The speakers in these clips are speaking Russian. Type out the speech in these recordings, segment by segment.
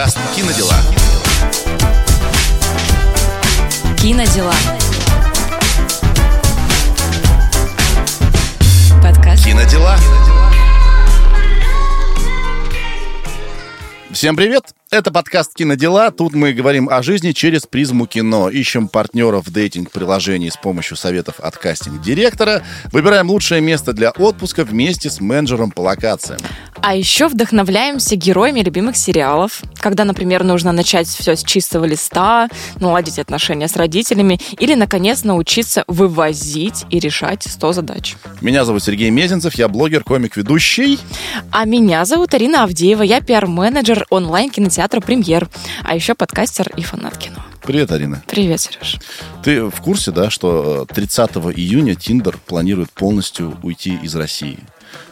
Подкаст «Кинодела». Кинодела. Подкаст. Кинодела. Всем привет! Это подкаст «Кинодела». Тут мы говорим о жизни через призму кино. Ищем партнеров в дейтинг-приложении с помощью советов от кастинг-директора. Выбираем лучшее место для отпуска вместе с менеджером по локациям. А еще вдохновляемся героями любимых сериалов. Когда, например, нужно начать все с чистого листа, наладить отношения с родителями или, наконец, научиться вывозить и решать 100 задач. Меня зовут Сергей Мезенцев, я блогер, комик, ведущий. А меня зовут Арина Авдеева, я пиар-менеджер онлайн-кинотеатра «Премьер», а еще подкастер и фанат кино. Привет, Арина. Привет, Сереж. Ты в курсе, да, что э, 30 июня Тиндер планирует полностью уйти из России?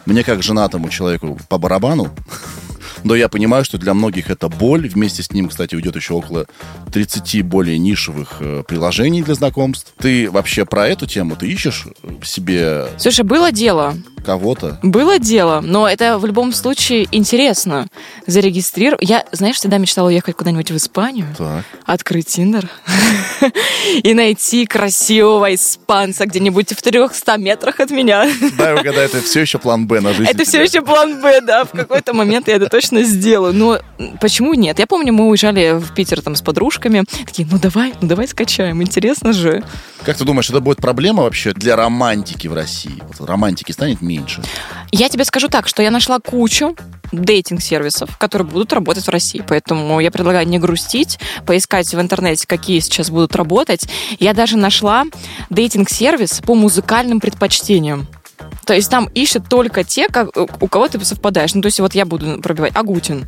Мне как женатому человеку по барабану, но я понимаю, что для многих это боль. Вместе с ним, кстати, уйдет еще около 30 более нишевых э, приложений для знакомств. Ты вообще про эту тему? Ты ищешь в себе Слушай, было дело. Кого-то? Было дело, но это в любом случае интересно. Зарегистрировать. Я, знаешь, всегда мечтала уехать куда-нибудь в Испанию, Так. открыть Тиндер и найти красивого испанца где-нибудь в 300 метрах от меня. Дай угадай, это все еще план Б на жизнь. Это все еще план Б, да. В какой-то момент я это точно сделаю. Но почему нет? Я помню, мы уезжали в Питер там с подружками. Такие, ну давай, ну давай скачаем. Интересно же. Как ты думаешь, это будет проблема вообще для романтики в России? Вот романтики станет меньше. Я тебе скажу так, что я нашла кучу дейтинг-сервисов, которые будут работать в России. Поэтому я предлагаю не грустить, поискать в интернете, какие сейчас будут работать. Я даже нашла дейтинг-сервис по музыкальным предпочтениям. То есть там ищут только те, как- у кого ты совпадаешь. Ну, то есть вот я буду пробивать Агутин.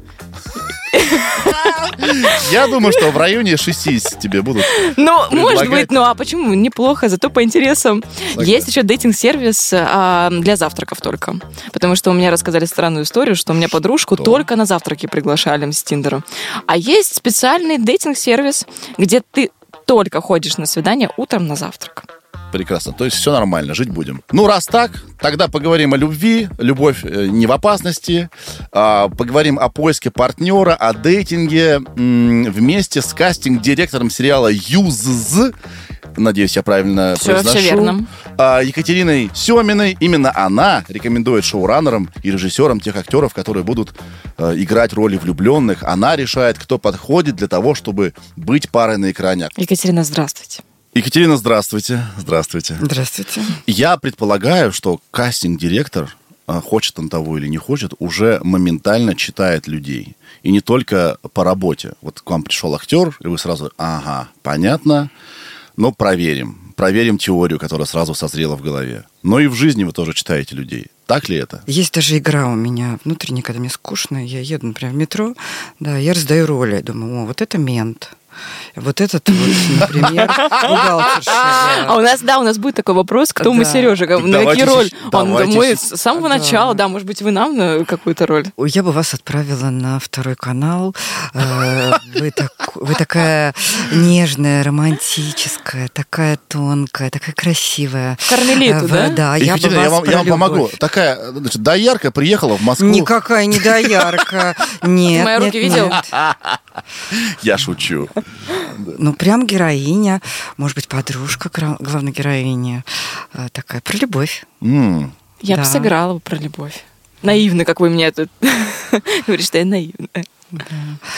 Я думаю, что в районе 60 тебе будут. Ну, может быть, ну а почему? Неплохо, зато по интересам. Есть еще дейтинг-сервис а, для завтраков только. Потому что у меня рассказали странную историю, что у меня подружку только на завтраки приглашали с Тиндера. А есть специальный дейтинг-сервис, где ты только ходишь на свидание утром на завтрак. Прекрасно. То есть все нормально, жить будем. Ну, раз так, тогда поговорим о любви. Любовь э, не в опасности. А, поговорим о поиске партнера, о дейтинге вместе с кастинг-директором сериала «Юзз». Надеюсь, я правильно всё произношу. верно. А, Екатериной Семиной. Именно она рекомендует шоураннерам и режиссерам тех актеров, которые будут э, играть роли влюбленных. Она решает, кто подходит для того, чтобы быть парой на экране. Екатерина, здравствуйте. Екатерина, здравствуйте. Здравствуйте. Здравствуйте. Я предполагаю, что кастинг-директор, а, хочет он того или не хочет, уже моментально читает людей. И не только по работе. Вот к вам пришел актер, и вы сразу, ага, понятно, но проверим. Проверим теорию, которая сразу созрела в голове. Но и в жизни вы тоже читаете людей. Так ли это? Есть даже игра у меня внутренняя, когда мне скучно, я еду, например, в метро, да, я раздаю роли, думаю, о, вот это мент, вот этот вот, например, бухгалтерша. А у нас, да, у нас будет такой вопрос, кто мы. Сережа, на какие роль? щас- Он мы с самого Да. начала, да, может быть, вы нам на какую-то роль? Я бы вас отправила на второй канал. Э, Вы, так- вы такая нежная, романтическая, такая тонкая, такая красивая. Кармелиту, Э, да? Да, я бы вас вам, я вам помогу. Такая, значит, доярка приехала в Москву. Никакая не доярка. Нет, мои руки видел? Я шучу. Ну, прям героиня, может быть, подружка главной героини. Э, Такая про любовь. Я бы сыграла про любовь. Наивно, как вы мне тут говорите, что я наивная.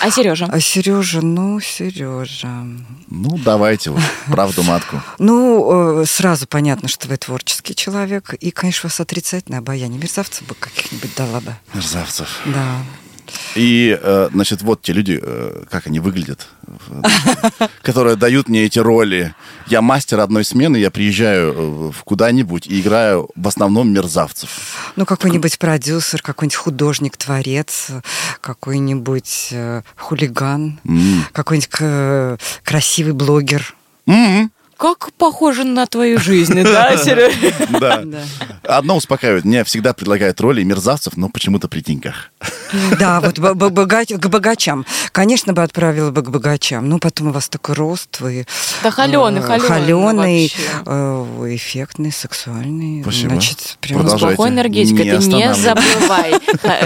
А Сережа? А Сережа, ну, Сережа. Ну, давайте вот, правду матку. Ну, э, сразу понятно, что вы творческий человек. И, конечно, у вас отрицательное обаяние. Мерзавцев бы каких-нибудь дала бы. Мерзавцев. Да. И, э, значит, вот те люди, э, как они выглядят, которые дают мне эти роли. Я мастер одной смены, я приезжаю э, в куда-нибудь и играю в основном мерзавцев. Ну, какой-нибудь продюсер, какой-нибудь художник, творец, какой-нибудь хулиган, какой-нибудь красивый блогер. М. как похоже на твою жизнь, да, Сереж? Да. Одно успокаивает. Мне всегда предлагают роли мерзавцев, но почему-то при деньгах. Да, вот к богачам. Конечно бы отправила бы к богачам. Ну, потом у вас такой рост, вы... Да холеный, э, холеный э, эффектный, сексуальный. Спасибо. Значит, прям... Продолжайте. плохой энергетика, Не ты не забывай. Ха-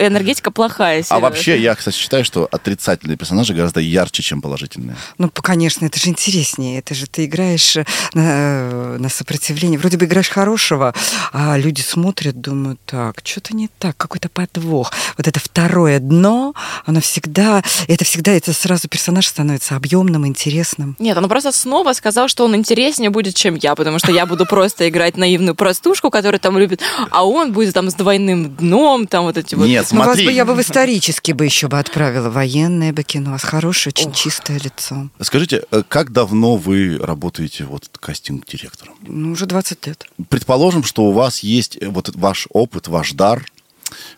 Энергетика плохая, А вообще, я, кстати, считаю, что отрицательные персонажи гораздо ярче, чем положительные. Ну, конечно, это же интереснее. Это же ты играешь э, на, э, на сопротивление. Вроде бы играешь хорошего, а люди смотрят, думают, так, что-то не так, какой-то подвох. Вот это второе дно, оно всегда, это всегда, это сразу персонаж становится объемным, интересным. Нет, он просто снова сказал, что он интереснее будет, чем я, потому что я буду просто играть наивную простушку, которая там любит, а он будет там с двойным дном, там вот эти вот... Нет, Ну, вас смотри. бы я бы в исторически бы еще бы отправила. Военное бы кино. У вас хорошее, очень чистое лицо. Скажите, э, как давно вы работаете вот кастинг-директором? Ну, уже 20 лет. Предположим, что у вас есть э, вот ваш опыт, ваш дар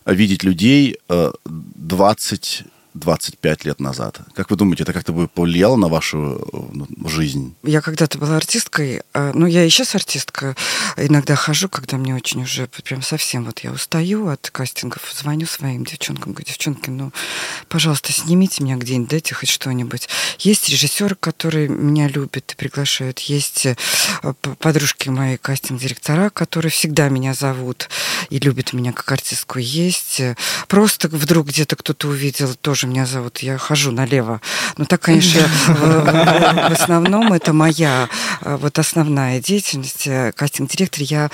э, видеть людей э, 20 25 лет назад. Как вы думаете, это как-то бы повлияло на вашу ну, жизнь? Я когда-то была артисткой, а, ну, я и сейчас артистка. Иногда хожу, когда мне очень уже прям совсем вот я устаю от кастингов, звоню своим девчонкам, говорю, девчонки, ну, пожалуйста, снимите меня где-нибудь, дайте хоть что-нибудь. Есть режиссеры, которые меня любят и приглашают. Есть э, подружки мои кастинг-директора, которые всегда меня зовут и любят меня как артистку. Есть э, просто вдруг где-то кто-то увидел, тоже меня зовут, я хожу налево. Но так, конечно, в, основном это моя э, вот основная деятельность. э, Кастинг-директор. Я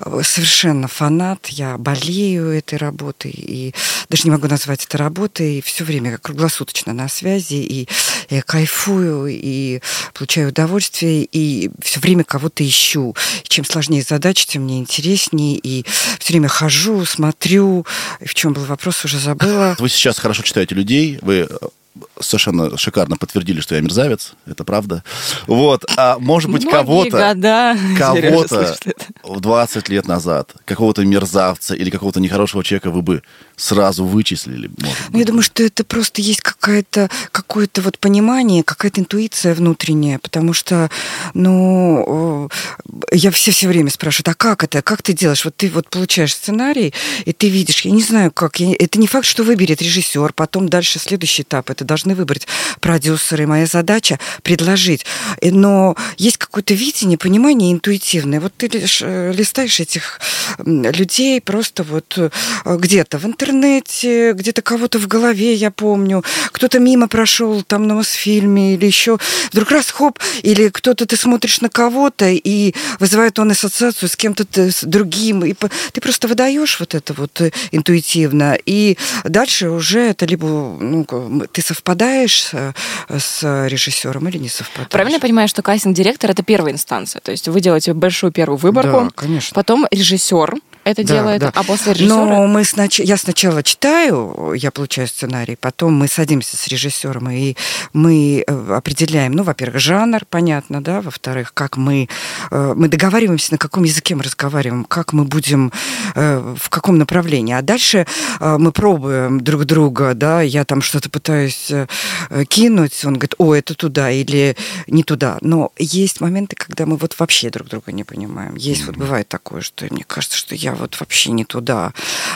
э, совершенно фанат, я болею этой работой и даже не могу назвать это работой. И все время круглосуточно на связи и я кайфую и получаю удовольствие и все время кого-то ищу. Чем сложнее задача, тем мне интереснее. И все время хожу, смотрю. В чем был вопрос, уже забыла. Вы сейчас хорошо читаете людей, вы э, совершенно шикарно подтвердили, что я мерзавец, это правда. Вот, а может быть, кого-то, кого-то в 20 лет назад, какого-то мерзавца или какого-то нехорошего человека вы бы сразу вычислили, может Ну, я думаю, что это просто есть какая-то, какое-то вот понимание, какая-то интуиция внутренняя, потому что, ну, э, я все все время спрашиваю, а как это, как ты делаешь? Вот ты вот получаешь сценарий, и ты видишь, я не знаю, как, я- это не факт, что выберет режиссер, потом дальше следующий этап, это должны выбрать продюсеры, моя задача предложить. Но есть какое-то видение, понимание интуитивное. Вот ты лишь, э, листаешь этих людей просто вот э, где-то в интернете, где-то кого-то в голове, я помню, кто-то мимо прошел там на Мосфильме или еще вдруг раз хоп, или кто-то ты смотришь на кого-то и вызывает он ассоциацию с кем-то с другим, и ты просто выдаешь вот это вот э, интуитивно, и дальше уже это либо ну, ты совпадаешь с, с режиссером или не совпадаешь. Правильно я понимаю, что кастинг-директор это первая инстанция? То есть вы делаете большую первую выборку, Да, конечно. потом режиссер это Да, делает, да. а после режиссера... Но мы снач... я сначала читаю, я получаю сценарий, потом мы садимся с режиссером и мы э, определяем, ну, во-первых, жанр, понятно, да, во-вторых, как мы э, мы договариваемся, на каком языке мы разговариваем, как мы будем э, в каком направлении, а дальше мы пробуем друг друга, да, я там что-то пытаюсь кинуть, он говорит, о, это туда или не туда, но есть моменты, когда мы вот вообще друг друга не понимаем, есть вот бывает такое, что мне кажется, что я вот вообще не туда.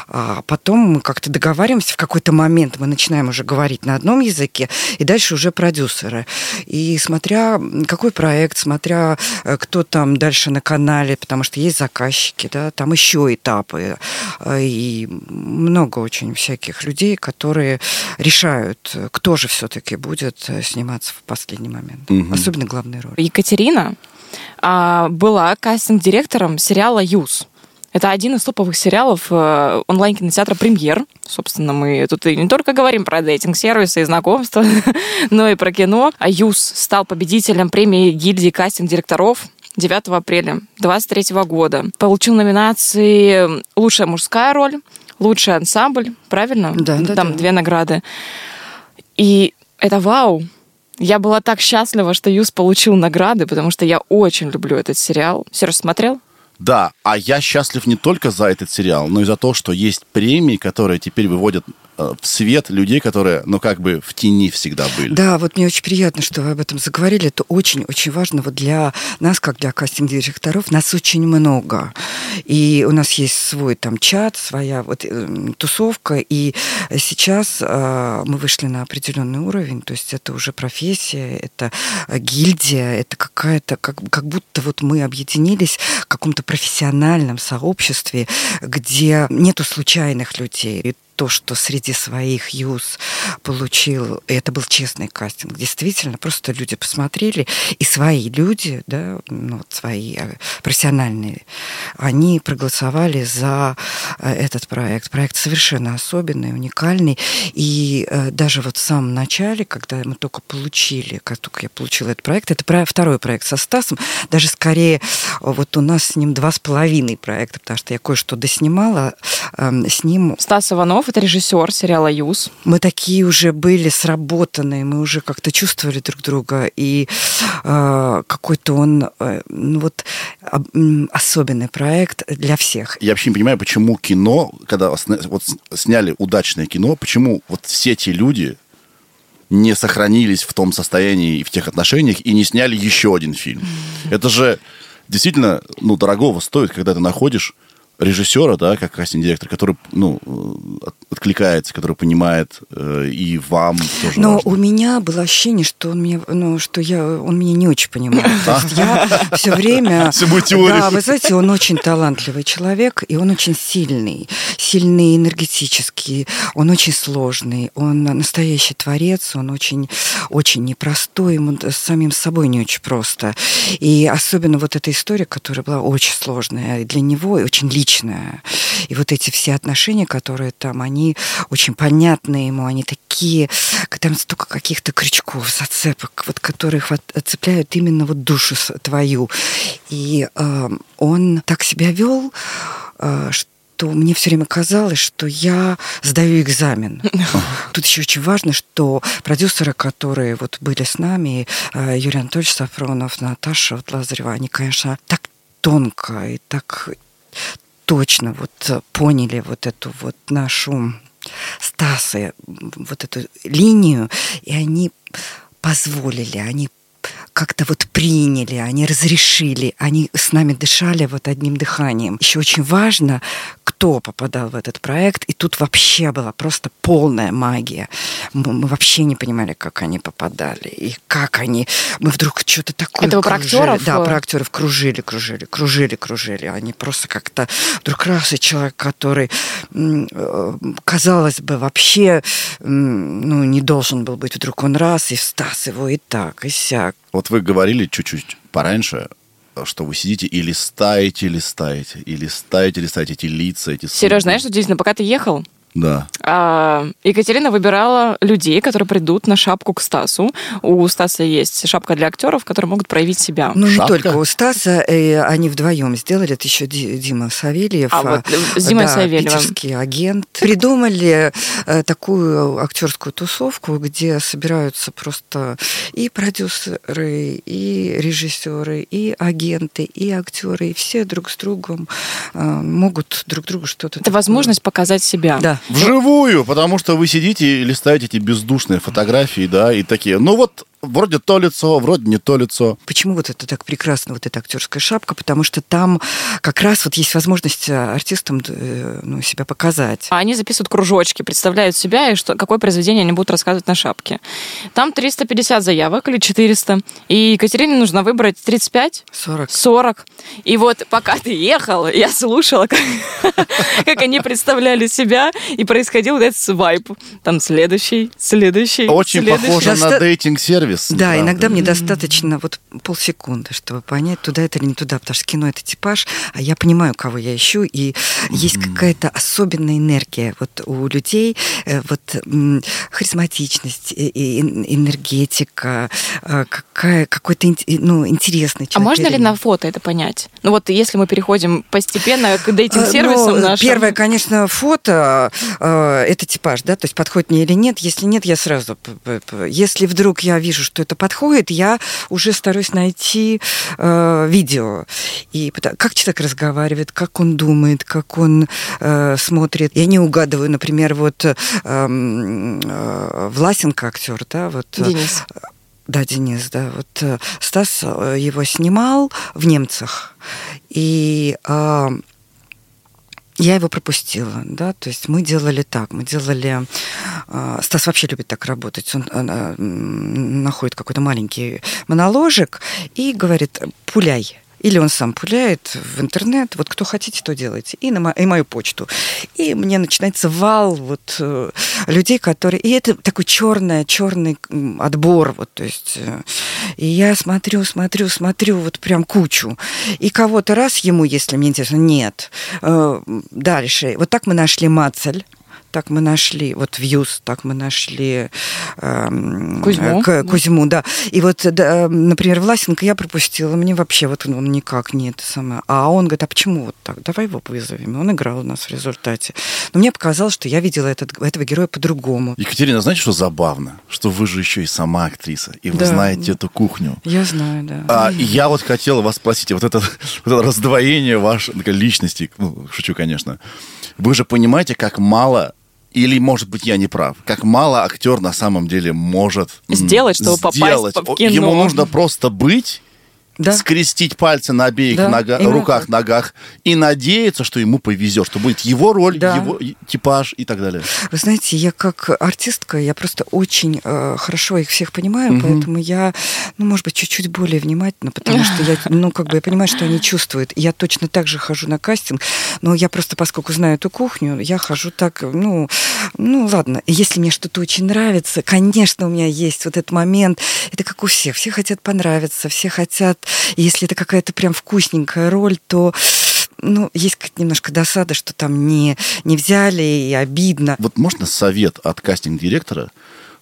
А потом мы как-то договариваемся в какой-то момент, мы начинаем уже говорить на одном языке, и дальше уже продюсеры. И смотря какой проект, смотря э, кто там дальше на канале, потому что есть заказчики, да, там еще этапы. э, И много очень всяких людей, которые решают, кто же все-таки будет э, сниматься в последний момент. Мгм. Особенно главные роли. Екатерина а, была кастинг-директором сериала «Юз». Это один из топовых сериалов э, онлайн-кинотеатра «Премьер». Собственно, мы тут и не только говорим про дейтинг-сервисы и знакомства, но и про кино. А «Юз» стал победителем премии гильдии кастинг-директоров 9 апреля 2023 года. Получил номинации «Лучшая мужская роль», «Лучший ансамбль», правильно? Да, да, Там да. две награды. И это вау. Я была так счастлива, что Юз получил награды, потому что я очень люблю этот сериал. Сереж, смотрел? Да, а я счастлив не только за этот сериал, но и за то, что есть премии, которые теперь выводят в свет людей, которые, ну, как бы в тени всегда были. Да, вот мне очень приятно, что вы об этом заговорили. Это очень-очень важно вот для нас, как для кастинг-директоров. Нас очень много. И у нас есть свой там чат, своя вот э, тусовка. И сейчас э, мы вышли на определенный уровень. То есть это уже профессия, это э, гильдия, это какая-то, как, как будто вот мы объединились в каком-то профессиональном сообществе, где нету случайных людей. И то, что среди своих юз получил, и это был честный кастинг, действительно, просто люди посмотрели, и свои люди, да, ну, свои э, профессиональные, они проголосовали за э, этот проект. Проект совершенно особенный, уникальный, и э, даже вот в самом начале, когда мы только получили, как только я получила этот проект, это второй проект со Стасом, даже скорее вот у нас с ним два с половиной проекта, потому что я кое-что доснимала эм, с ним. Стас Иванов Иванов, это режиссер сериала «Юз». Мы такие уже были сработанные, мы уже как-то чувствовали друг друга, и э, какой-то он, э, ну вот, особенный проект для всех. Я вообще не понимаю, почему кино, когда вот сняли удачное кино, почему вот все эти люди не сохранились в том состоянии и в тех отношениях и не сняли еще один фильм. Это же действительно, ну, дорогого стоит, когда ты находишь режиссера, да, как кастинг-директор, который, ну, откликается, который понимает, э, и вам тоже Но важно. у меня было ощущение, что он меня, ну, что я, он меня не очень понимает. То есть я все время... Да, вы знаете, он очень талантливый человек, и он очень сильный. Сильный энергетический, он очень сложный, он настоящий творец, он очень, очень непростой, ему с самим собой не очень просто. И особенно вот эта история, которая была очень сложная для него и очень личная, личное. И вот эти все отношения, которые там, они очень понятны ему, они такие, там столько каких-то крючков, зацепок, вот которых вот, цепляют именно вот душу твою. И э, он так себя вел, э, что то мне все время казалось, что я сдаю экзамен. Тут еще очень важно, что продюсеры, которые вот были с нами, э, Юрий Анатольевич Сафронов, Наташа вот Лазарева, они, конечно, так тонко и так точно вот э, поняли вот эту вот нашу Стаса, вот эту линию, и они позволили, они как-то вот приняли, они разрешили, они с нами дышали вот одним дыханием. Еще очень важно, кто попадал в этот проект, и тут вообще была просто полная магия. Мы, мы вообще не понимали, как они попадали, и как они... Мы вдруг что-то такое Это про актеров? Да, про актеров кружили, кружили, кружили, кружили. Они просто как-то вдруг раз, и человек, который, э, казалось бы, вообще ну, не должен был быть, вдруг он раз, и Стас его и так, и сяк. Вот вы говорили чуть-чуть пораньше, что вы сидите и листаете, листаете, и листаете, листаете эти лица, эти... Сереж, знаешь, что удивительно, пока ты ехал, да. А, Екатерина выбирала людей, которые придут на шапку к Стасу. У Стаса есть шапка для актеров, которые могут проявить себя. Ну, шапка? не только у Стаса, э, они вдвоем сделали. Это еще Дима Савельев. А, вот э, с Димой да, Савельевым. питерский агент. Придумали э, такую актерскую тусовку, где собираются просто и продюсеры, и режиссеры, и агенты, и актеры, и все друг с другом э, могут друг другу что-то... Это такое. возможность показать себя. Да. Вживую, потому что вы сидите и листаете эти бездушные фотографии, да, и такие, ну вот вроде то лицо, вроде не то лицо. Почему вот это так прекрасно, вот эта актерская шапка? Потому что там как раз вот есть возможность э, артистам э, ну, себя показать. Они записывают кружочки, представляют себя, и что, какое произведение они будут рассказывать на шапке. Там 350 заявок или 400, и Екатерине нужно выбрать 35? 40. 40. И вот пока ты ехал, я слушала, как, как они представляли себя, и происходил вот этот вайп. Там следующий, следующий, Очень похоже на дейтинг-сервис сервис. Да, правда. иногда мне достаточно вот полсекунды, чтобы понять, туда это или не туда, потому что кино это типаж, а я понимаю, кого я ищу, и mm-hmm. есть какая-то особенная энергия вот у людей, э, вот харизматичность, энергетика, э, какая, какой-то ну, интересный человек. А можно ли на фото это понять? Ну вот если мы переходим постепенно к дейтинг-сервисам ну, нашим... Первое, конечно, фото, э, это типаж, да, то есть подходит мне или нет. Если нет, я сразу... Если вдруг я вижу, что это подходит, я уже стараюсь найти э, видео. И как человек разговаривает, как он думает, как он э, смотрит. Я не угадываю, например, вот э, э, Власенко актер, да, вот. Э, Денис. Да, Денис, да. Вот э, Стас э, его снимал в немцах. И э, я его пропустила, да, то есть мы делали так, мы делали... Э, Стас вообще любит так работать, он э, находит какой-то маленький моноложик и говорит, пуляй, или он сам пуляет в интернет, вот кто хотите, то делайте, и, на мо- и мою почту. И мне начинается вал вот э, людей, которые... И это такой черный, черный отбор, вот, то есть... Э, и я смотрю, смотрю, смотрю, вот прям кучу. И кого-то раз ему, если мне интересно, нет. Э, дальше. Вот так мы нашли Мацель так мы нашли, вот Вьюз, так мы нашли э, Кузьму. К, Кузьму, да. И вот, да, например, Власенко я пропустила, мне вообще вот он никак не это самое. А он говорит, а почему вот так? Давай его вызовем. он играл у нас в результате. Но мне показалось, что я видела этот, этого героя по-другому. Екатерина, знаете, что забавно? Что вы же еще и сама актриса, и вы да. знаете эту кухню. Я знаю, да. А, я вот хотела вас спросить, вот это, вот это раздвоение вашей личности, ну, шучу, конечно, вы же понимаете, как мало или, может быть, я не прав. Как мало актер на самом деле может сделать, чтобы сделать. попасть в кино. Ему нужно просто быть да. скрестить пальцы на обеих да, нога, руках, ногах и надеяться, что ему повезет, что будет его роль, да. его типаж и так далее. Вы знаете, я как артистка, я просто очень э, хорошо их всех понимаю, угу. поэтому я, ну, может быть, чуть-чуть более внимательна, потому что я, ну, как бы я понимаю, что они чувствуют. Я точно так же хожу на кастинг, но я просто, поскольку знаю эту кухню, я хожу так, ну, ну, ладно, если мне что-то очень нравится, конечно, у меня есть вот этот момент, это как у всех, все хотят понравиться, все хотят если это какая-то прям вкусненькая роль, то ну, есть немножко досада, что там не, не взяли, и обидно. Вот можно совет от кастинг-директора,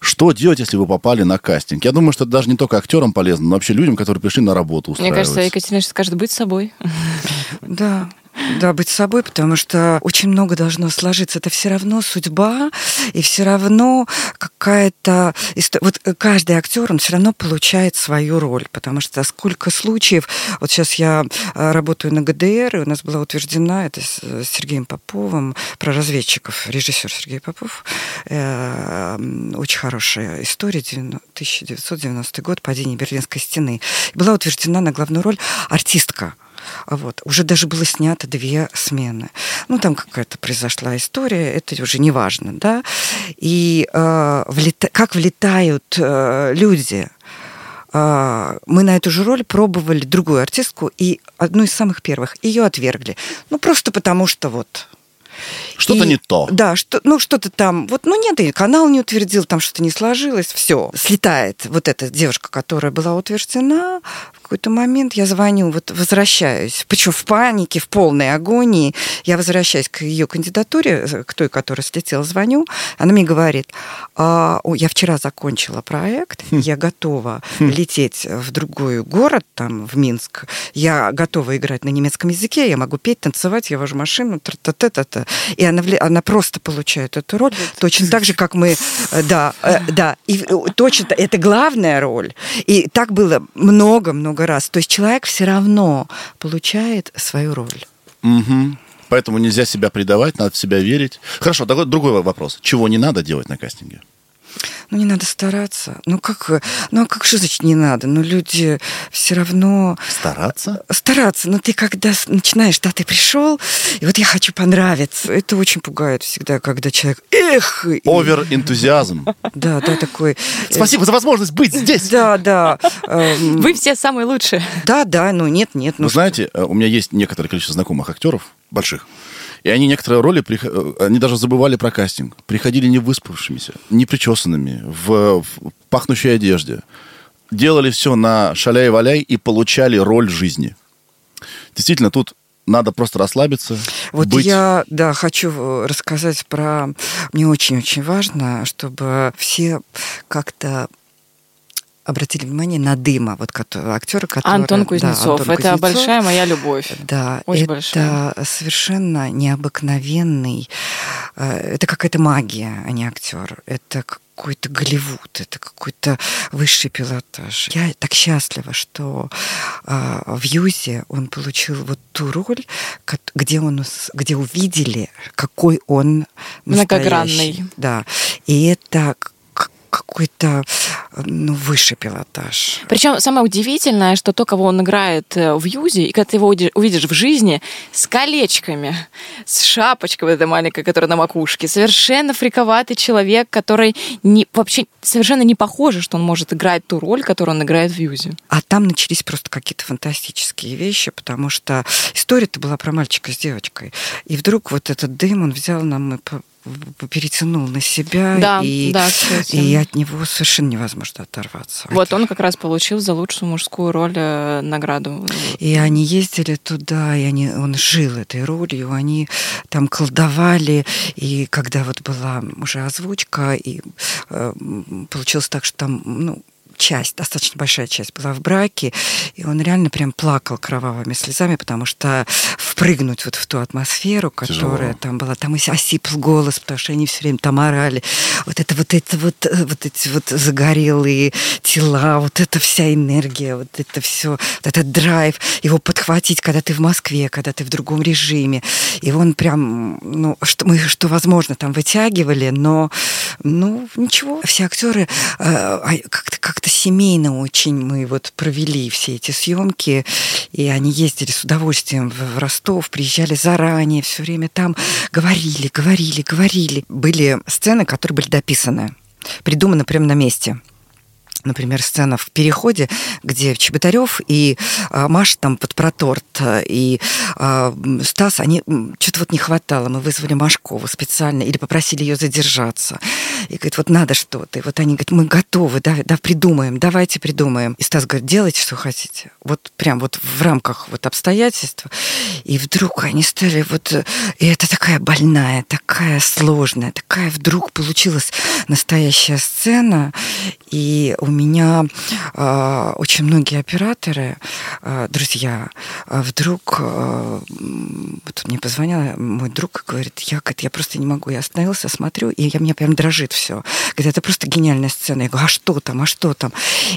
что делать, если вы попали на кастинг? Я думаю, что это даже не только актерам полезно, но вообще людям, которые пришли на работу Мне кажется, Екатерина скажет, быть собой. Да. Да, быть собой, потому что очень много должно сложиться. Это все равно судьба, и все равно какая-то... Вот каждый актер, он все равно получает свою роль, потому что сколько случаев... Вот сейчас я э, работаю на ГДР, и у нас была утверждена, это с Сергеем Поповым, про разведчиков, режиссер Сергей Попов. Э, очень хорошая история, 1990 год, падение Берлинской стены. Была утверждена на главную роль артистка вот. Уже даже было снято две смены. Ну, там какая-то произошла история, это уже не важно, да. И э, влета... как влетают э, люди э, мы на эту же роль пробовали другую артистку, и одну из самых первых ее отвергли. Ну, просто потому что вот что-то и, не то. Да, что, ну что-то там, вот, ну нет, и канал не утвердил, там что-то не сложилось, все. Слетает вот эта девушка, которая была утверждена, какой-то момент я звоню, вот возвращаюсь, причем в панике, в полной агонии, я возвращаюсь к ее кандидатуре, э, к той, которая слетела, звоню, она мне говорит, а, о, я вчера закончила проект, хм. я готова хм. лететь в другой город, там, в Минск, я готова играть на немецком языке, я могу петь, танцевать, я вожу машину, та-та-та-та. И она, она просто получает эту роль, точно так же, как мы, э, да, э, да, и точно, это главная роль. И так было много-много много раз. То есть человек все равно получает свою роль. Угу. Поэтому нельзя себя предавать, надо в себя верить. Хорошо, такой другой вопрос. Чего не надо делать на кастинге? Ну не надо стараться. Ну как, ну а как же значит не надо? Ну люди все равно... Стараться? Стараться. Но ты когда начинаешь, да, ты пришел, и вот я хочу понравиться. Это очень пугает всегда, когда человек... Эх! Овер-энтузиазм. Да, да, такой... Спасибо за возможность быть здесь! Да, да. Эм, Вы все самые лучшие. Да, да, ну нет, нет. Ну, знаете, э, у меня есть некоторое количество знакомых актеров, больших, и они некоторые роли, э, они даже забывали про кастинг. Приходили не выспавшимися, не причесанными, в, в пахнущей одежде. Делали все на шаляй-валяй и получали роль жизни. Действительно, тут надо просто расслабиться. Вот быть... я, да, хочу э, рассказать про... Мне очень-очень важно, чтобы все как-то обратили внимание на Дыма, вот актера, который... Антон Кузнецов. Да, Антон это Кузнецов. большая моя любовь. Да, Очень это большая. совершенно необыкновенный... Э, это какая-то магия, а не актер. Это какой-то Голливуд, это какой-то высший пилотаж. Я так счастлива, что э, в Юзе он получил вот ту роль, где, он, где увидели, какой он Многогранный. Да. И это какой-то ну, высший пилотаж. Причем самое удивительное, что то, кого он играет э, в Юзе, и когда ты его увидишь в жизни, с колечками, с шапочкой вот этой маленькой, которая на макушке, совершенно фриковатый человек, который не, вообще совершенно не похоже, что он может играть ту роль, которую он играет в Юзе. А там начались просто какие-то фантастические вещи, потому что история-то была про мальчика с девочкой. И вдруг вот этот дым, он взял нам и перетянул на себя, да, и, да, и от него совершенно невозможно оторваться. Вот Это... он как раз получил за лучшую мужскую роль э, награду. И они ездили туда, и они, он жил этой ролью, они там колдовали, и когда вот была уже озвучка, и э, получилось так, что там, ну, часть, достаточно большая часть была в браке, и он реально прям плакал кровавыми слезами, потому что впрыгнуть вот в ту атмосферу, которая Тяжело. там была, там и осипл голос, потому что они все время там орали. Вот это вот это вот, э, вот эти вот загорелые тела, вот эта вся энергия, вот это все, вот этот драйв, его подхватить, когда ты в Москве, когда ты в другом режиме. И он прям, ну, что мы, что возможно, там вытягивали, но, ну, ничего. Все актеры э, как-то как семейно очень мы вот провели все эти съемки, и они ездили с удовольствием в Ростов, приезжали заранее, все время там говорили, говорили, говорили. Были сцены, которые были дописаны, придуманы прямо на месте например, сцена в переходе, где Чеботарев и а, Маша там под проторт, и а, Стас, они что-то вот не хватало. Мы вызвали Машкову специально или попросили ее задержаться. И говорит, вот надо что-то. И вот они говорят, мы готовы, да, да, придумаем, давайте придумаем. И Стас говорит, делайте, что хотите. Вот прям вот в рамках вот обстоятельств. И вдруг они стали вот... И это такая больная, такая сложная, такая вдруг получилась настоящая сцена. И у меня э, очень многие операторы, э, друзья, э, вдруг э, вот мне позвонил мой друг и говорит, я, говорит, я просто не могу. Я остановился, смотрю, и я, меня прям дрожит все. Говорит, это просто гениальная сцена. Я говорю, а что там, а что там?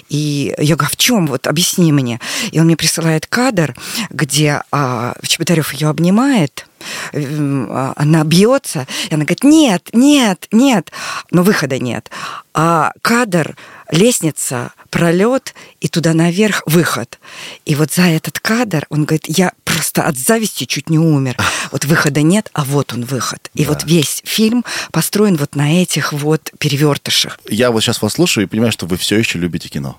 И я говорю, а в чем? Вот объясни мне. И он мне присылает кадр, где э, Чеботарев ее обнимает, она бьется, и она говорит, нет, нет, нет, но выхода нет. А кадр, лестница, пролет, и туда наверх выход. И вот за этот кадр он говорит, я просто от зависти чуть не умер. Вот выхода нет, а вот он выход. И да. вот весь фильм построен вот на этих вот перевертышах. Я вот сейчас вас слушаю и понимаю, что вы все еще любите кино.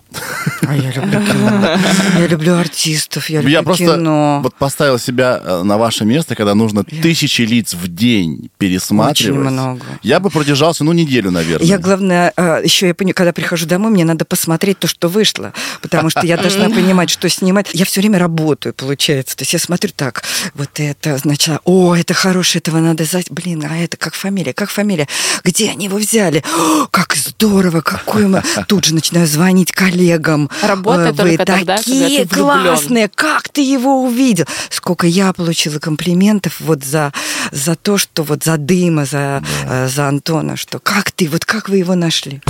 А я люблю кино. Я люблю артистов, я люблю Я просто вот поставил себя э, на ваше место, когда нужно тысячи лиц в день пересматривать. Очень много. Я бы продержался, ну, неделю, наверное. Я, главное, э, еще я понимаю, когда прихожу домой, мне надо посмотреть то, что вышло, потому что я должна понимать, что снимать. Я все время работаю, получается. То есть я смотрю так, вот это, значит, о, это хорошее, этого надо знать. Блин, а это как фамилия, как фамилия? Где они его взяли? О, как здорово, какой мы... Тут же начинаю звонить коллегам. Работа Вы только такие тогда, классные, как ты его увидел? Сколько я получила комплиментов вот за, за то, что вот за дыма, за, да. Э, за Антона, что как ты, вот как вы его нашли?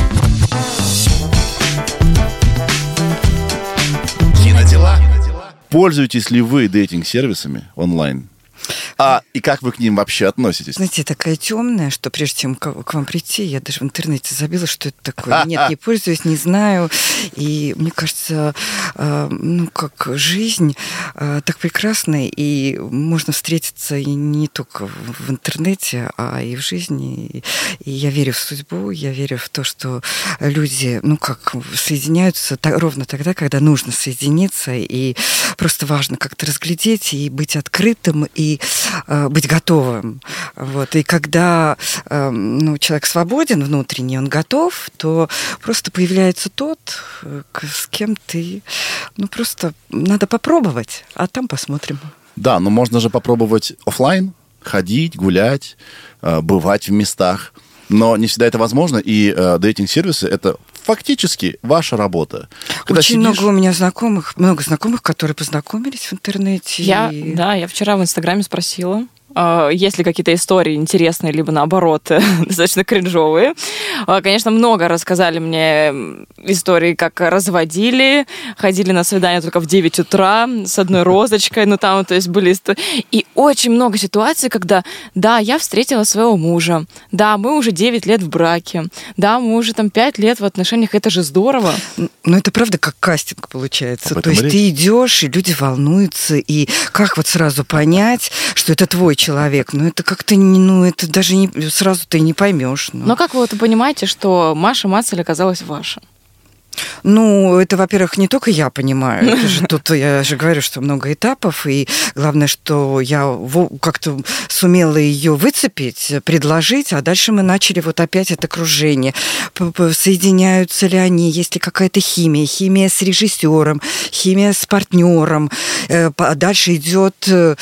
Кинодела. Пользуетесь ли вы дейтинг-сервисами онлайн? А и как вы к ним вообще относитесь? Знаете, такая темная, что прежде чем к, вам прийти, я даже в интернете забила, что это такое. Нет, не пользуюсь, не знаю. И мне кажется, э, ну, как жизнь э, так прекрасна, и можно встретиться и не только в интернете, а и в жизни. И я верю в судьбу, я верю в то, что люди, ну, как соединяются так, ровно тогда, когда нужно соединиться, и просто важно как-то разглядеть и быть открытым, и Э, быть готовым. Вот. И когда э, ну, человек свободен внутренне, он готов, то просто появляется тот, э, с кем ты... Ну, просто надо попробовать, а там посмотрим. Да, но можно же попробовать офлайн, ходить, гулять, бывать в местах. Но не всегда это возможно, и э, дейтинг-сервисы это фактически ваша работа. Когда Очень сидишь... много у меня знакомых, много знакомых, которые познакомились в интернете. Я, и... Да, я вчера в Инстаграме спросила, есть ли какие-то истории интересные, либо наоборот достаточно кринжовые. Э, конечно, много рассказали мне истории, как разводили, ходили на свидание только в 9 утра с одной розочкой, ну там, то есть были истории. И очень много ситуаций, когда, да, я встретила своего мужа, да, мы уже 9 лет в браке, да, мы уже там 5 лет в отношениях, это же здорово. Ну, это правда как кастинг получается. То есть речь. ты идешь, и люди волнуются, и как вот сразу понять, что это твой человек? Ну, это как-то, ну, это даже не, сразу ты не поймешь. Ну. Но как вы вот понимаете, что Маша Мацель оказалась ваша? Ну, это, во-первых, не только я понимаю. Это же тут я же говорю, что много этапов, и главное, что я как-то сумела ее выцепить, предложить, а дальше мы начали вот опять это окружение. Соединяются ли они, есть ли какая-то химия, химия с режиссером, химия с партнером. Э, дальше идет э,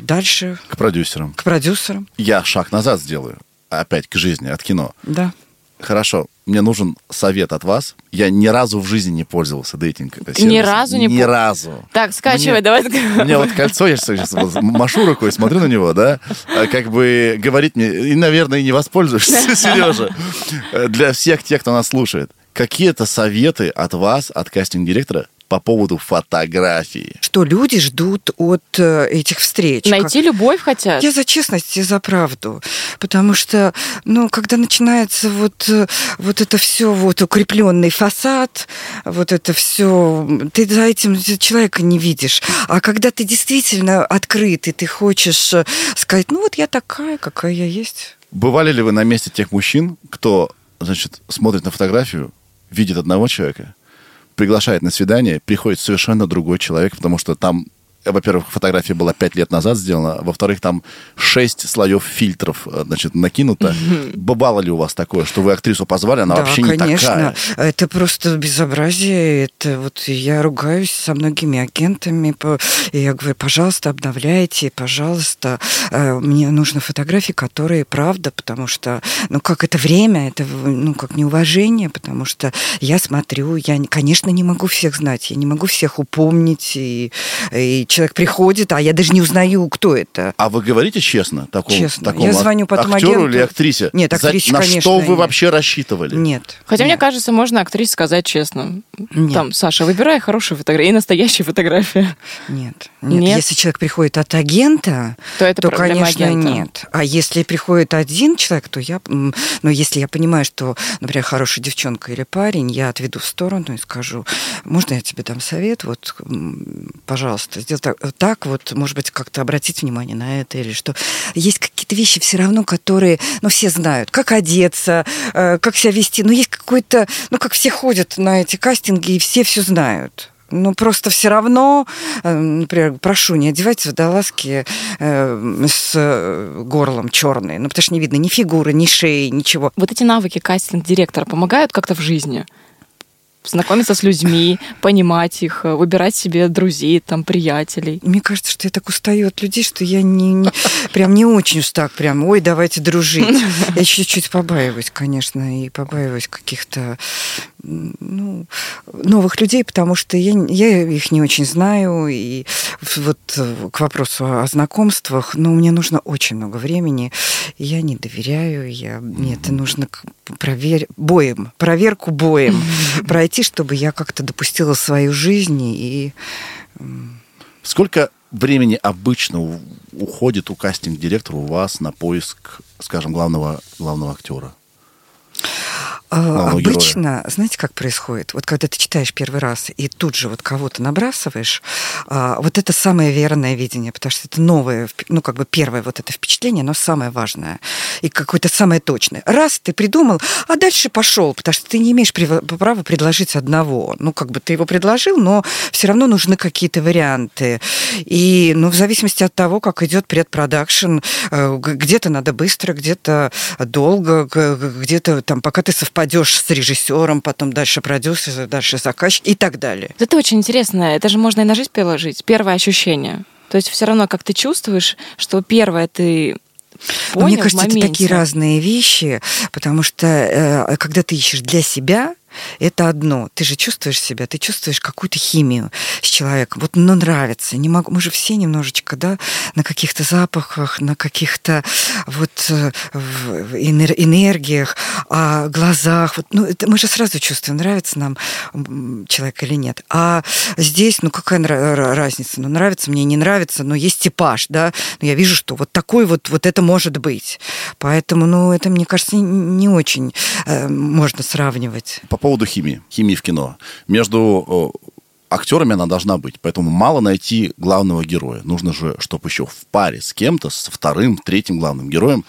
дальше к продюсерам. К продюсерам. Я шаг назад сделаю опять к жизни от кино. Да. Хорошо, мне нужен совет от вас. Я ни разу в жизни не пользовался дейтинг. Ни разу не Ни пол... разу. Так, скачивай, мне, давай. Мне вот кольцо, я сейчас машу рукой, смотрю на него, да, а как бы говорит мне, и, наверное, не воспользуешься, Сережа. Для всех тех, кто нас слушает, какие-то советы от вас, от кастинг-директора, по поводу фотографии. Что люди ждут от э, этих встреч? Найти как... любовь хотят. Я за честность и за правду. Потому что, ну, когда начинается вот, э, вот это все, вот укрепленный фасад, вот это все, ты за этим человека не видишь. А когда ты действительно открыт, и ты хочешь э, сказать, ну вот я такая, какая я есть. Бывали ли вы на месте тех мужчин, кто, значит, смотрит на фотографию, видит одного человека, приглашает на свидание, приходит совершенно другой человек, потому что там во-первых, фотография была пять лет назад сделана, во-вторых, там шесть слоев фильтров, э, значит, накинуто. Бывало ли у вас такое, что вы актрису позвали, она да, вообще не конечно. такая? Это просто безобразие. Это вот я ругаюсь со многими агентами, и я говорю, пожалуйста, обновляйте, пожалуйста, э, мне нужны фотографии, которые правда, потому что, ну, как это время, это, ну, как неуважение, потому что я смотрю, я, конечно, не могу всех знать, я не могу всех упомнить, и, и человек приходит, а я даже не узнаю, кто это. А вы говорите честно? Такому, честно. Такому я звоню потом актеру агенту. или актрисе? Нет, актрисе, За, На конечно, что вы нет. вообще рассчитывали? Нет. Хотя, нет. мне кажется, можно актрисе сказать честно. Нет. Там, Саша, выбирай хорошую фотографию и настоящую фотографию. Нет, нет. нет. Если человек приходит от агента, то, это то конечно, агента. нет. А если приходит один человек, то я... Ну, если я понимаю, что, например, хорошая девчонка или парень, я отведу в сторону и скажу, можно я тебе дам совет? Вот, пожалуйста, сделай так, так вот, может быть, как-то обратить внимание на это или что. Есть какие-то вещи все равно, которые, ну, все знают, как одеться, э, как себя вести. Но есть какой-то, ну, как все ходят на эти кастинги, и все все знают. Ну, просто все равно, э, например, прошу, не одевайте водолазки э, с горлом черные, ну, потому что не видно ни фигуры, ни шеи, ничего. Вот эти навыки кастинг-директора помогают как-то в жизни? Знакомиться с людьми, понимать их, э, выбирать себе друзей, там, приятелей. Мне кажется, что я так устаю от людей, что я не, не прям не очень так прям, ой, давайте дружить. Я чуть-чуть побаиваюсь, конечно, и побаиваюсь каких-то ну, новых людей, потому что я, я их не очень знаю. И вот э, к вопросу о знакомствах, ну, мне нужно очень много времени. Я не доверяю, я, мне это нужно провер... боем, проверку боем пройти, чтобы я как-то допустила свою жизнь и... Сколько времени обычно уходит у кастинг-директора у вас на поиск, скажем, главного, главного актера? А, обычно, героя. знаете, как происходит? Вот когда ты читаешь первый раз и тут же вот кого-то набрасываешь, а, вот это самое верное видение, потому что это новое, ну, как бы первое вот это впечатление, но самое важное и какое-то самое точное. Раз ты придумал, а дальше пошел, потому что ты не имеешь права предложить одного. Ну, как бы ты его предложил, но все равно нужны какие-то варианты. И, ну, в зависимости от того, как идет предпродакшн, э, где-то надо быстро, где-то долго, где-то там, пока ты совпадаешь попадешь с режиссером, потом дальше продюсер, дальше заказчик и так далее. Это очень интересно. Это же можно и на жизнь приложить. Первое ощущение. То есть все равно, как ты чувствуешь, что первое ты Понял, Мне кажется, это такие разные вещи, потому что э, когда ты ищешь для себя, это одно. Ты же чувствуешь себя, ты чувствуешь какую-то химию с человеком. Вот, ну, нравится. Не могу, мы же все немножечко, да, на каких-то запахах, на каких-то вот э, энергиях, о глазах. Вот, ну, это мы же сразу чувствуем, нравится нам человек или нет. А здесь, ну, какая разница? Ну, нравится мне, не нравится, но есть типаж, да. Но я вижу, что вот такой вот, вот это может быть. Поэтому, ну, это, мне кажется, не очень э, можно сравнивать. Поводу химии, химии в кино. Между актерами она должна быть. Поэтому мало найти главного героя. Нужно же, чтобы еще в паре с кем-то, с вторым, третьим главным героем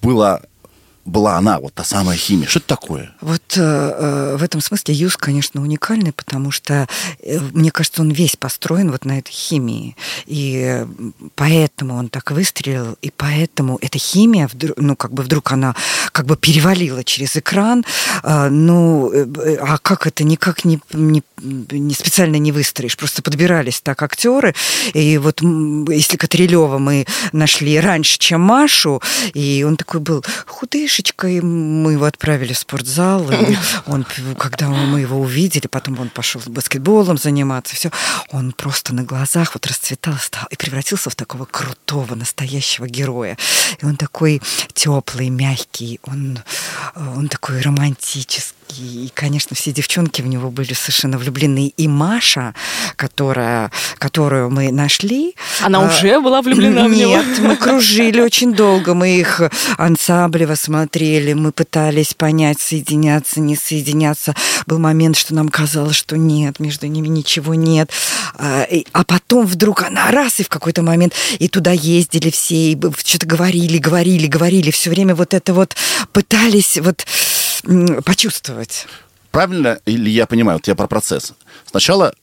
было была она, вот та самая химия? Что это такое? Вот э, э, в этом смысле Юз, конечно, уникальный, потому что, э, мне кажется, он весь построен вот на этой химии. И поэтому он так выстрелил, и поэтому эта химия, вдруг, ну, как бы вдруг она как бы перевалила через экран. Э, ну, э, а как это никак не, не, не специально не выстроишь? Просто подбирались так актеры. И вот если Катрилева мы нашли раньше, чем Машу, и он такой был худыший, Мишечкой мы его отправили в спортзал, и он, когда мы его увидели, потом он пошел баскетболом заниматься, все, он просто на глазах вот расцветал стал и превратился в такого крутого, настоящего героя. И он такой теплый, мягкий, он, он такой романтический, и, конечно, все девчонки в него были совершенно влюблены. И Маша, которая, которую мы нашли... Она а, уже была влюблена в него? Нет, мы кружили очень долго. Мы их ансамблево смотрели, мы пытались понять, соединяться, не соединяться. Был момент, что нам казалось, что нет, между ними ничего нет. А, а потом вдруг она раз, и в какой-то момент и туда ездили все, и что-то говорили, говорили, говорили. Все время вот это вот пытались вот почувствовать. Правильно или я понимаю, вот я про процесс. Сначала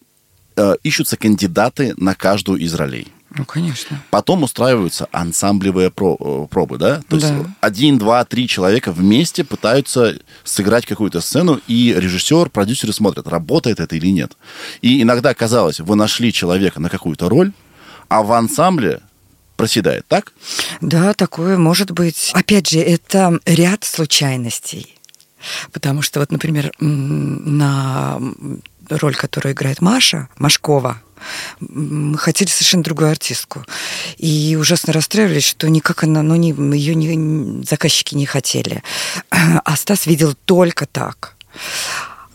э, ищутся кандидаты на каждую из ролей. Ну, конечно. Потом устраиваются ансамблевые про, э, пробы, да? То да. есть один, два, три человека вместе пытаются сыграть какую-то сцену, и режиссер, продюсеры смотрят, работает это или нет. И иногда казалось, вы нашли человека на какую-то роль, а в ансамбле проседает, так? Да, такое может быть. Опять же, это ряд случайностей. Потому что вот, например, на роль, которую играет Маша, Машкова, мы хотели совершенно другую артистку. И ужасно расстраивались, что никак она, ну, не, ее не, заказчики не хотели. А Стас видел только так.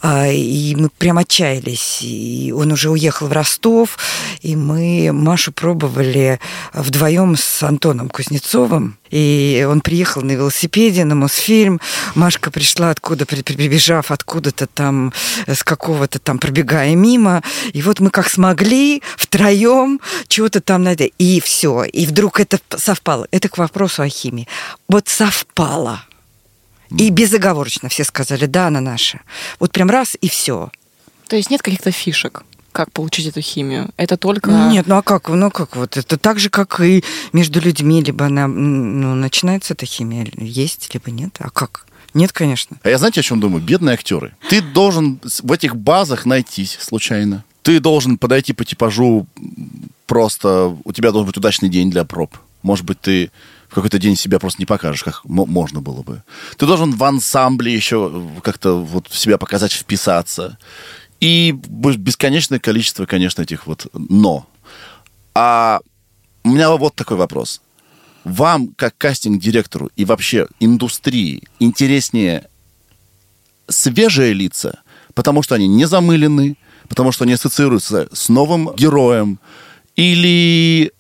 А, и мы прям отчаялись. И он уже уехал в Ростов, и мы Машу пробовали вдвоем с Антоном Кузнецовым. И он приехал на велосипеде на Мосфильм. Машка пришла откуда, прибежав откуда-то там, с какого-то там, пробегая мимо. И вот мы как смогли втроем чего-то там найти. И все. И вдруг это совпало. Это к вопросу о химии. Вот совпало. И безоговорочно все сказали, да, она наша. Вот прям раз и все. То есть нет каких-то фишек? как получить эту химию. Это только... Нет, ну а как? Ну как вот? Это так же, как и между людьми. Либо она, ну, начинается эта химия, есть, либо нет. А как? Нет, конечно. А я знаете, о чем думаю? Бедные актеры. Ты должен в этих базах найтись случайно. Ты должен подойти по типажу просто... У тебя должен быть удачный день для проб. Может быть, ты в какой-то день себя просто не покажешь, как можно было бы. Ты должен в ансамбле еще как-то вот себя показать, вписаться. И бесконечное количество, конечно, этих вот «но». А у меня вот такой вопрос. Вам, как кастинг-директору и вообще индустрии, интереснее свежие лица, потому что они не замылены, потому что они ассоциируются с новым героем, или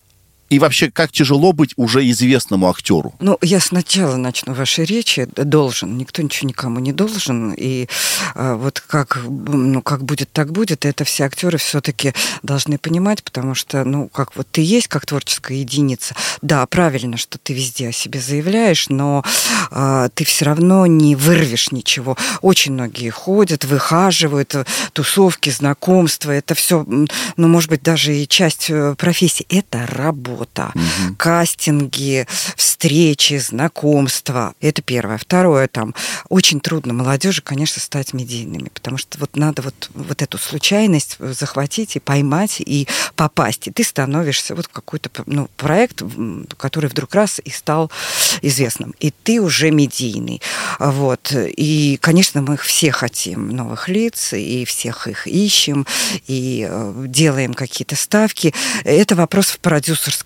и вообще, как тяжело быть уже известному актеру? Ну, я сначала начну вашей речи. Должен. Никто ничего никому не должен. И а, вот как, ну, как будет, так будет. Это все актеры все-таки должны понимать, потому что, ну, как вот ты есть как творческая единица. Да, правильно, что ты везде о себе заявляешь, но а, ты все равно не вырвешь ничего. Очень многие ходят, выхаживают, тусовки, знакомства. Это все, ну, может быть, даже и часть э, профессии. Это работа работа, кастинги, встречи, знакомства. Это первое. Второе, там, очень трудно молодежи, конечно, стать медийными, потому что вот надо вот, вот эту случайность захватить и поймать, и попасть. И ты становишься вот в какой-то ну, проект, который вдруг раз и стал известным. И ты уже медийный. Вот. И, конечно, мы все хотим новых лиц, и всех их ищем, и э, делаем какие-то ставки. Это вопрос в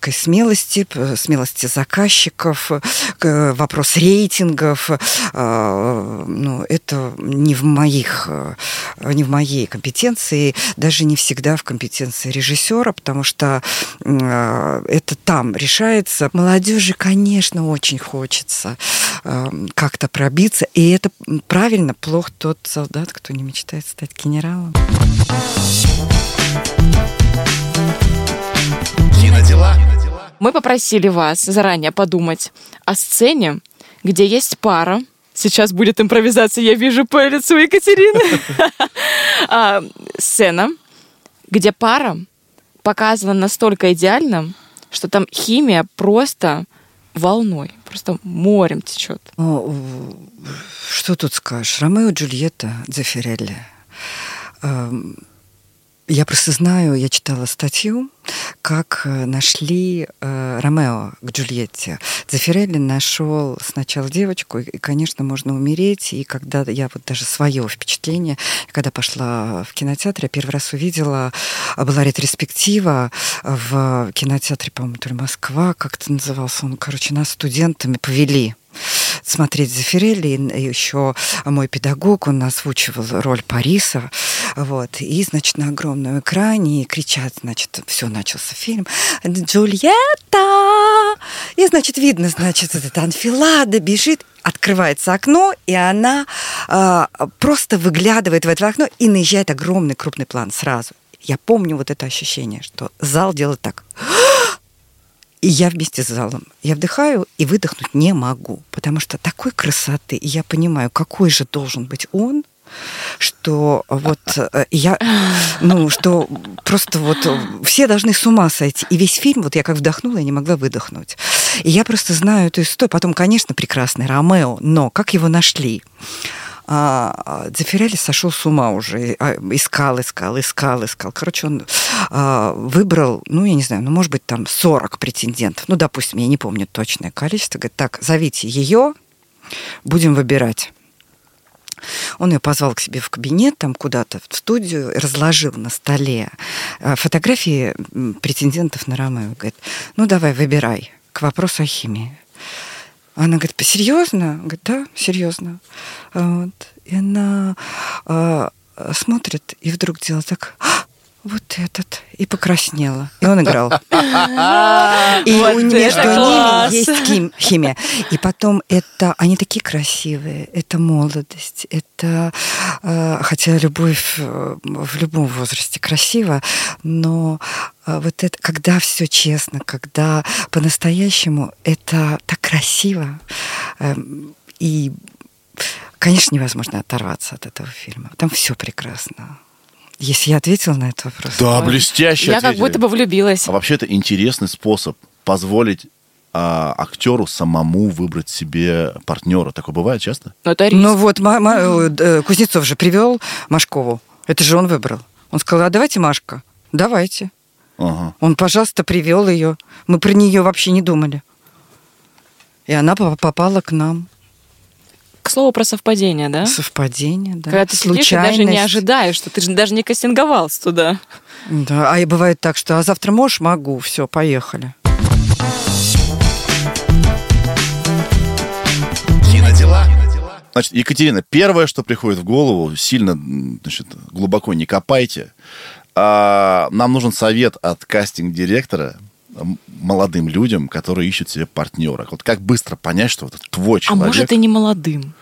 продюсерской смелости, смелости заказчиков, вопрос рейтингов. Э, ну, это не в моих, э, не в моей компетенции, даже не всегда в компетенции режиссера, потому что это там решается. Молодежи, конечно, очень хочется как-то пробиться, и это правильно, плох тот солдат, кто не мечтает стать генералом. Кинодела. Мы попросили вас заранее подумать о сцене, где есть пара. Сейчас будет импровизация, я вижу по лицу Екатерины. А, сцена, где пара показана настолько идеально, что там химия просто волной, просто морем течет. Что тут скажешь? Ромео и Джульетта Дзефирелли. Я просто знаю, я читала статью, как э, нашли э, Ромео к Джульетте. Дзефирелли нашел сначала девочку, и, конечно, можно умереть. И когда я вот даже свое впечатление, когда пошла в кинотеатр, я первый раз увидела, была ретроспектива в кинотеатре, по-моему, то ли Москва, как это назывался он, короче, нас студентами повели смотреть Зафирелли. И еще мой педагог, он озвучивал роль Париса. Вот. И, значит, на огромном экране кричат, значит, все, начался фильм. Джульетта! И, значит, видно, значит, этот анфилада бежит, открывается окно, и она э, просто выглядывает в это окно и наезжает огромный крупный план сразу. Я помню вот это ощущение, что зал делает так. И я вместе с залом. Я вдыхаю и выдохнуть не могу, потому что такой красоты, и я понимаю, какой же должен быть он, что вот э, я, ну, что просто вот все должны с ума сойти. И весь фильм, вот я как вдохнула, я не могла выдохнуть. И я просто знаю эту историю. Потом, конечно, прекрасный Ромео, но как его нашли? А, Дзефирелли сошел с ума уже, а, искал, искал, искал, искал. Короче, он а, выбрал, ну, я не знаю, ну, может быть, там 40 претендентов, ну, допустим, я не помню точное количество. Говорит, так, зовите ее, будем выбирать. Он ее позвал к себе в кабинет, там куда-то в студию, разложил на столе а, фотографии претендентов на Ромео. Говорит, ну давай, выбирай, к вопросу о химии. Она говорит, серьезно? Говорит, да, серьезно. Вот. И она э, смотрит и вдруг делает так, «А, вот этот. И покраснела. И он играл. И между ними есть химия. И потом это... Они такие красивые. Это молодость. Это... Э, хотя любовь э, в любом возрасте красива, но э, вот это, когда все честно, когда по-настоящему, это так красиво. Эм, и, конечно, невозможно оторваться от этого фильма. Там все прекрасно. Если я ответила на этот вопрос. Да, блестяще Я ответили. как будто бы влюбилась. А вообще это интересный способ позволить а, актеру самому выбрать себе партнера. Такое бывает часто? Ну, это риск. Ну вот э, Кузнецов же привел Машкову. Это же он выбрал. Он сказал, а давайте Машка. Давайте. Ага. Он, пожалуйста, привел ее. Мы про нее вообще не думали. И она попала к нам. К слову про совпадение, да? Совпадение, да. Когда ты сидишь и даже не ожидаешь, что ты же даже не кастинговался туда. Да, а и бывает так, что а завтра можешь, могу, все, поехали. Кинодела. Значит, Екатерина, первое, что приходит в голову, сильно значит, глубоко не копайте. А, нам нужен совет от кастинг-директора молодым людям, которые ищут себе партнера. Вот как быстро понять, что вот твой человек... А может и не молодым?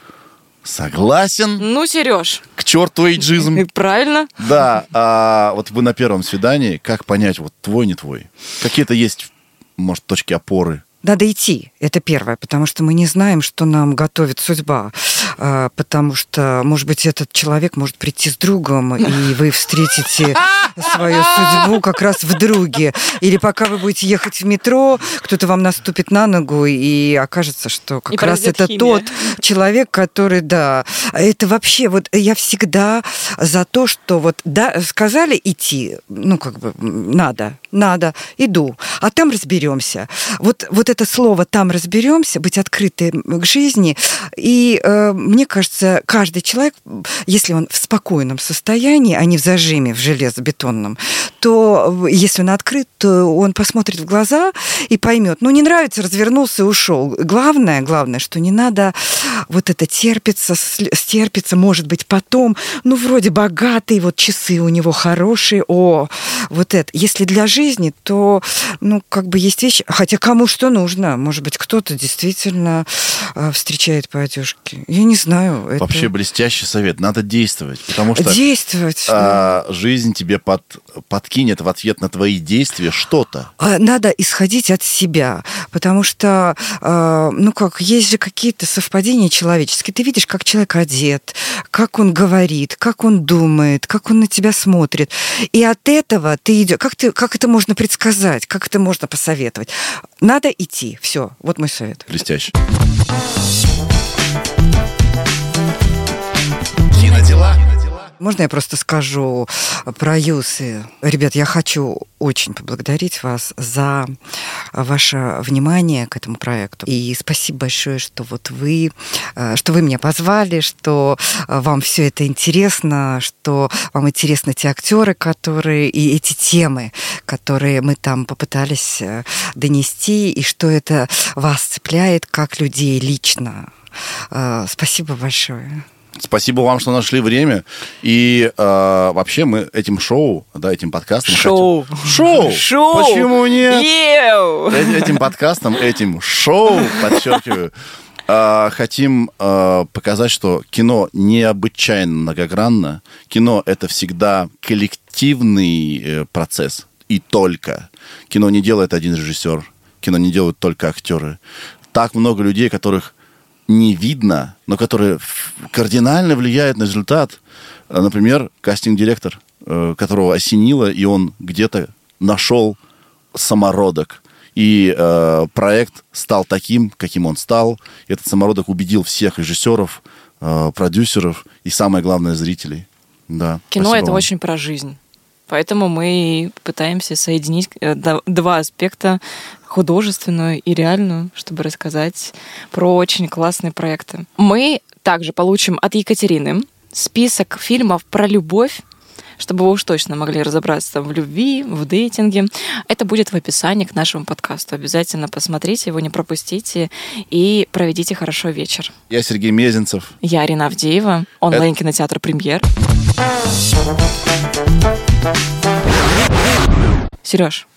Согласен. Ну, Сереж. К черту эйджизм. Правильно. Да. А вот вы на первом свидании, как понять, вот твой, не твой? Какие-то есть, может, точки опоры? надо идти. Это первое, потому что мы не знаем, что нам готовит судьба. А, потому что, может быть, этот человек может прийти с другом, и вы встретите свою судьбу как раз в друге. Или пока вы будете ехать в метро, кто-то вам наступит на ногу, и окажется, что как И раз это химия. тот человек, который, да, это вообще, вот я всегда за то, что вот, да, сказали идти, ну, как бы, надо, надо, иду, а там разберемся. Вот, вот это слово «там разберемся», быть открытым к жизни, и э, мне кажется, каждый человек, если он в спокойном состоянии, а не в зажиме, в железобетонном, то э, если он открыт, то он посмотрит в глаза и поймет, ну, не нравится, развернулся и ушел. Главное, главное, что не надо вот это терпится, стерпится, может быть, потом, ну, вроде богатый, вот часы у него хорошие, о, вот это. Если для жизни, то, ну, как бы есть вещи, хотя кому что нужно, может быть, кто-то действительно э, встречает по одежке. Я не знаю. это- Вообще блестящий совет. Надо действовать, потому что Действовать. а, жизнь тебе под, подкинет в ответ на твои действия что-то. А, Надо исходить от себя, потому что, э, ну как, есть же какие-то совпадения человеческие. Ты видишь, как человек одет, как он говорит, как он думает, как он на тебя смотрит. И от этого ты идешь... Как, ты, как это можно предсказать? Как это можно посоветовать? Надо идти. Все. Вот мой совет. Блестяще. Можно я просто скажу про Юсы? Ребят, я хочу очень поблагодарить вас за ваше внимание к этому проекту. И спасибо большое, что вот вы, э, что вы меня позвали, что э, вам все это интересно, что вам интересны те актеры, которые и эти темы, которые мы там попытались э, донести, и что это вас цепляет как людей лично. Спасибо большое. Спасибо вам, что нашли время. И э, вообще мы этим шоу, да, этим подкастом... Шоу. хотим- Шоу! Шоу! Почему нет? Еу! Э- Этим подкастом, этим шоу, подчеркиваю, э, хотим э, показать, что кино необычайно многогранно. Кино — это всегда коллективный э, процесс. И только. Кино не делает один режиссер. Кино не делают только актеры. Так много людей, которых не видно, но которые кардинально влияют на результат. Э, Например, кастинг-директор, э, которого осенило, и он где-то нашел самородок. И э, проект стал таким, каким он стал. Этот самородок убедил всех режиссеров, э, продюсеров и, самое главное, зрителей. Да, Кино это вам. очень про жизнь. Поэтому мы пытаемся соединить э, два аспекта художественную и реальную, чтобы рассказать про очень классные проекты. Мы также получим от Екатерины список фильмов про любовь, чтобы вы уж точно могли разобраться в любви, в дейтинге. Это будет в описании к нашему подкасту. Обязательно посмотрите его, не пропустите и проведите хорошо вечер. Я Сергей Мезенцев. Я Арина Авдеева, онлайн-кинотеатр «Премьер». Сереж,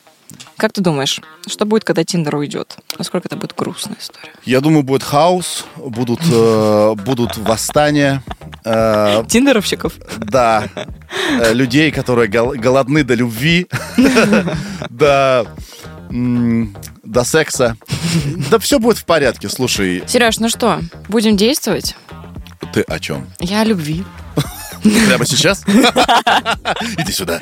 как ты думаешь, что будет, когда Тиндер уйдет? Насколько это будет грустная история? Я думаю, будет хаос, будут, э, будут восстания. э, Тиндеровщиков? Да, э, людей, которые гол- голодны до любви, до, м, до секса. Да все будет в порядке. Слушай, Сереж, ну что, будем действовать? ты о чем? Я о любви. Прямо сейчас? Иди сюда.